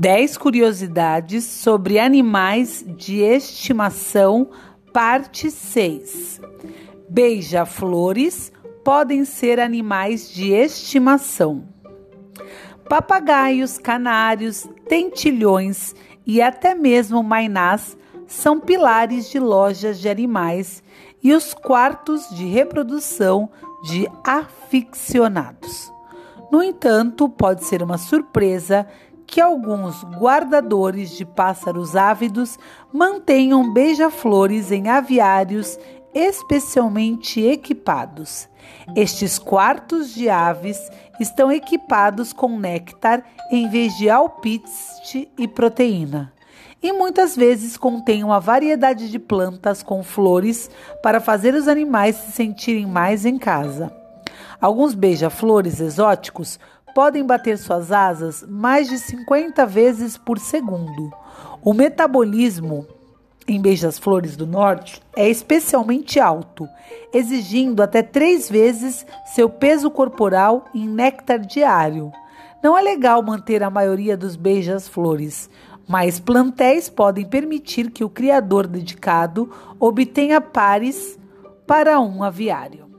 10 curiosidades sobre animais de estimação, parte 6. Beija-flores podem ser animais de estimação. Papagaios, canários, tentilhões e até mesmo mainás são pilares de lojas de animais e os quartos de reprodução de aficionados. No entanto, pode ser uma surpresa que alguns guardadores de pássaros ávidos mantenham beija-flores em aviários especialmente equipados. Estes quartos de aves estão equipados com néctar em vez de alpiste e proteína. E muitas vezes contêm uma variedade de plantas com flores para fazer os animais se sentirem mais em casa. Alguns beija-flores exóticos podem bater suas asas mais de 50 vezes por segundo. O metabolismo em beijas-flores do norte é especialmente alto, exigindo até três vezes seu peso corporal em néctar diário. Não é legal manter a maioria dos beijas-flores, mas plantéis podem permitir que o criador dedicado obtenha pares para um aviário.